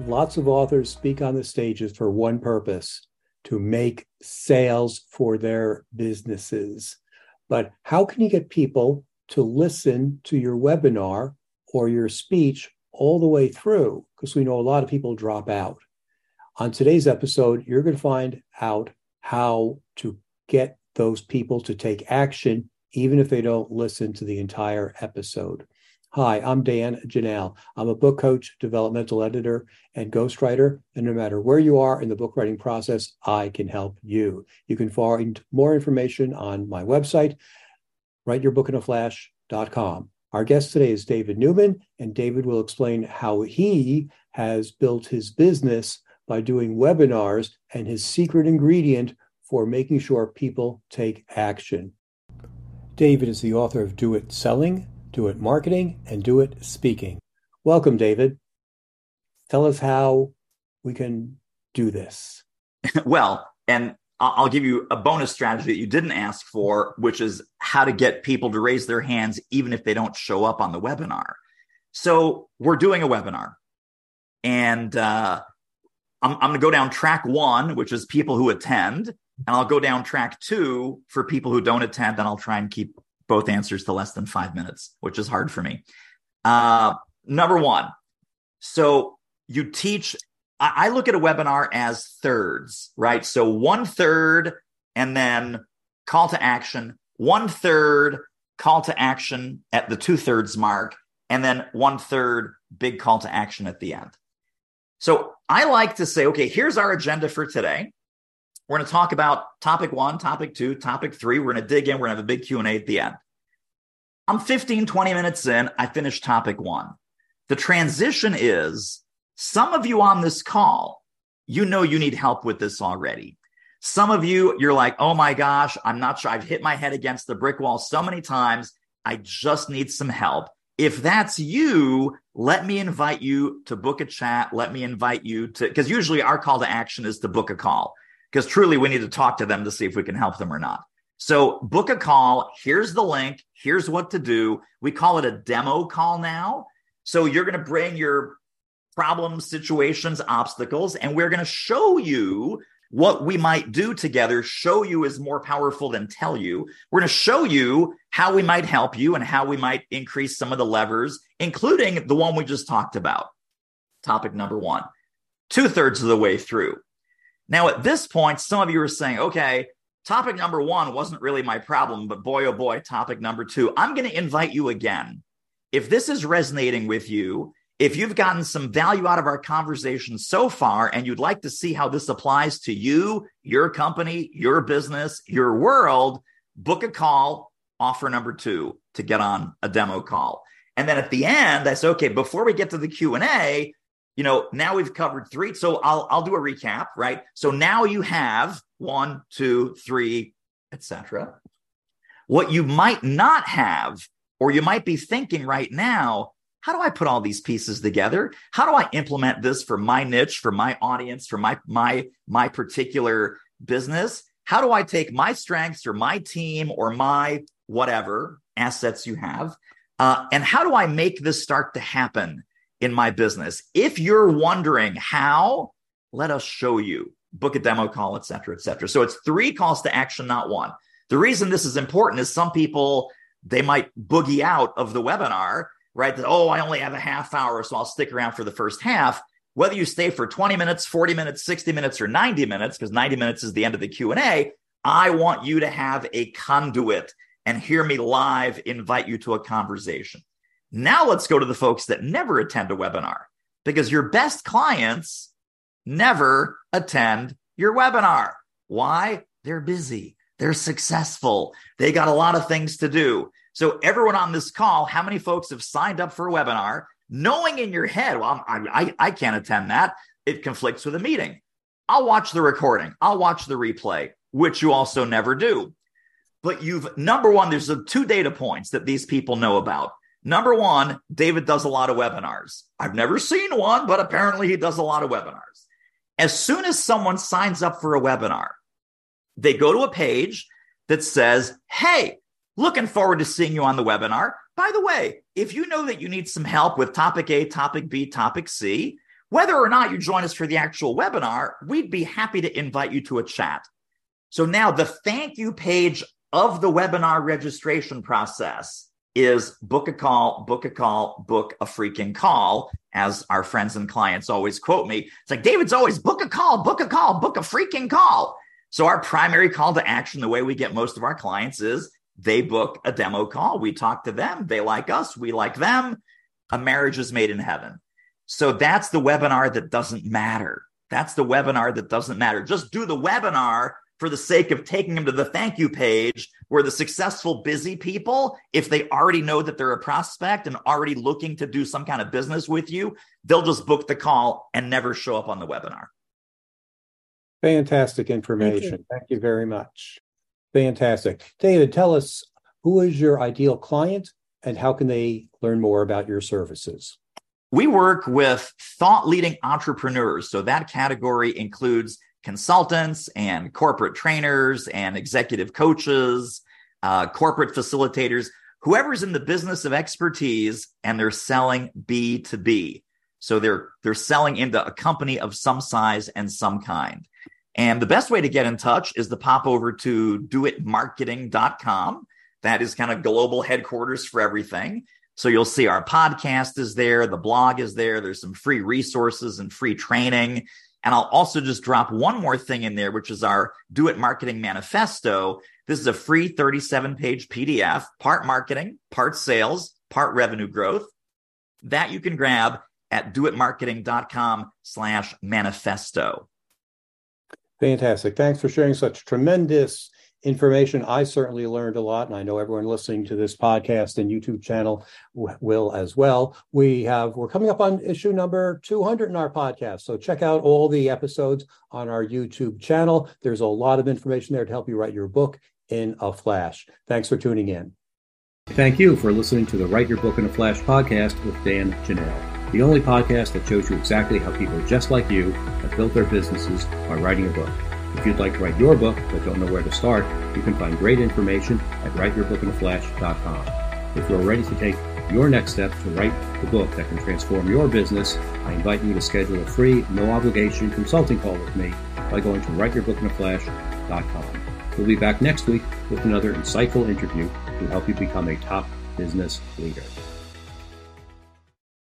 Lots of authors speak on the stages for one purpose to make sales for their businesses. But how can you get people to listen to your webinar or your speech all the way through? Because we know a lot of people drop out. On today's episode, you're going to find out how to get those people to take action, even if they don't listen to the entire episode. Hi, I'm Dan Janal. I'm a book coach, developmental editor, and ghostwriter. And no matter where you are in the book writing process, I can help you. You can find more information on my website, writeyourbookinaflash.com. Our guest today is David Newman, and David will explain how he has built his business by doing webinars and his secret ingredient for making sure people take action. David is the author of Do It Selling do it marketing, and do it speaking. Welcome, David. Tell us how we can do this. well, and I'll give you a bonus strategy that you didn't ask for, which is how to get people to raise their hands even if they don't show up on the webinar. So we're doing a webinar, and uh, I'm, I'm going to go down track one, which is people who attend, and I'll go down track two for people who don't attend, and I'll try and keep both answers to less than five minutes, which is hard for me. Uh, number one, so you teach. I, I look at a webinar as thirds, right? So one third, and then call to action. One third call to action at the two thirds mark, and then one third big call to action at the end. So I like to say, okay, here's our agenda for today. We're going to talk about topic one, topic two, topic three. We're going to dig in. We're going to have a big Q&A at the end. I'm 15, 20 minutes in. I finished topic one. The transition is some of you on this call, you know you need help with this already. Some of you, you're like, oh my gosh, I'm not sure. I've hit my head against the brick wall so many times. I just need some help. If that's you, let me invite you to book a chat. Let me invite you to, because usually our call to action is to book a call because truly we need to talk to them to see if we can help them or not. So book a call. Here's the link. Here's what to do. We call it a demo call now. So you're going to bring your problems, situations, obstacles, and we're going to show you what we might do together. Show you is more powerful than tell you. We're going to show you how we might help you and how we might increase some of the levers, including the one we just talked about. Topic number one, two thirds of the way through. Now, at this point, some of you are saying, okay, topic number one wasn't really my problem, but boy, oh boy, topic number two. I'm going to invite you again. If this is resonating with you, if you've gotten some value out of our conversation so far and you'd like to see how this applies to you, your company, your business, your world, book a call, offer number two to get on a demo call. And then at the end, I say, okay, before we get to the Q&A, you know, now we've covered three. So I'll I'll do a recap, right? So now you have one, two, three, etc. What you might not have, or you might be thinking right now, how do I put all these pieces together? How do I implement this for my niche, for my audience, for my my my particular business? How do I take my strengths or my team or my whatever assets you have, uh, and how do I make this start to happen? In my business. If you're wondering how, let us show you. Book a demo call, et cetera, et cetera. So it's three calls to action, not one. The reason this is important is some people they might boogie out of the webinar, right? That oh, I only have a half hour, so I'll stick around for the first half. Whether you stay for 20 minutes, 40 minutes, 60 minutes, or 90 minutes, because 90 minutes is the end of the Q&A, I want you to have a conduit and hear me live invite you to a conversation. Now let's go to the folks that never attend a webinar because your best clients never attend your webinar. Why? They're busy. They're successful. They got a lot of things to do. So, everyone on this call, how many folks have signed up for a webinar? knowing in your head, well, I, I, I can't attend that. It conflicts with a meeting. I'll watch the recording. I'll watch the replay, which you also never do. But you've, number one, there's two data points that these people know about. Number one, David does a lot of webinars. I've never seen one, but apparently he does a lot of webinars. As soon as someone signs up for a webinar, they go to a page that says, Hey, looking forward to seeing you on the webinar. By the way, if you know that you need some help with topic A, topic B, topic C, whether or not you join us for the actual webinar, we'd be happy to invite you to a chat. So now the thank you page of the webinar registration process is book a call, book a call, book a freaking call, as our friends and clients always quote me. It's like David's always book a call, book a call, book a freaking call. So our primary call to action, the way we get most of our clients is they book a demo call. We talk to them. They like us. We like them. A marriage is made in heaven. So that's the webinar that doesn't matter. That's the webinar that doesn't matter. Just do the webinar for the sake of taking them to the thank you page where the successful busy people, if they already know that they're a prospect and already looking to do some kind of business with you, they'll just book the call and never show up on the webinar. Fantastic information. Thank you, Thank you very much. Fantastic. David, tell us who is your ideal client and how can they learn more about your services? We work with thought leading entrepreneurs. So that category includes consultants and corporate trainers and executive coaches, uh, corporate facilitators, whoever's in the business of expertise and they're selling B2B. So they're they're selling into a company of some size and some kind. And the best way to get in touch is to pop over to doitmarketing.com. That is kind of global headquarters for everything. So you'll see our podcast is there, the blog is there, there's some free resources and free training. And I'll also just drop one more thing in there, which is our Do It Marketing Manifesto. This is a free 37 page PDF, part marketing, part sales, part revenue growth that you can grab at doitmarketing.com slash manifesto. Fantastic. Thanks for sharing such tremendous information. I certainly learned a lot, and I know everyone listening to this podcast and YouTube channel will as well. We have we're coming up on issue number 200 in our podcast, so check out all the episodes on our YouTube channel. There's a lot of information there to help you write your book in a flash. Thanks for tuning in. Thank you for listening to the Write Your Book in a Flash podcast with Dan Janal, the only podcast that shows you exactly how people just like you have built their businesses by writing a book. If you'd like to write your book but don't know where to start, you can find great information at writeyourbookinaflash.com. If you're ready to take your next step to write the book that can transform your business, I invite you to schedule a free, no obligation consulting call with me by going to writeyourbookinaflash.com. We'll be back next week with another insightful interview to help you become a top business leader.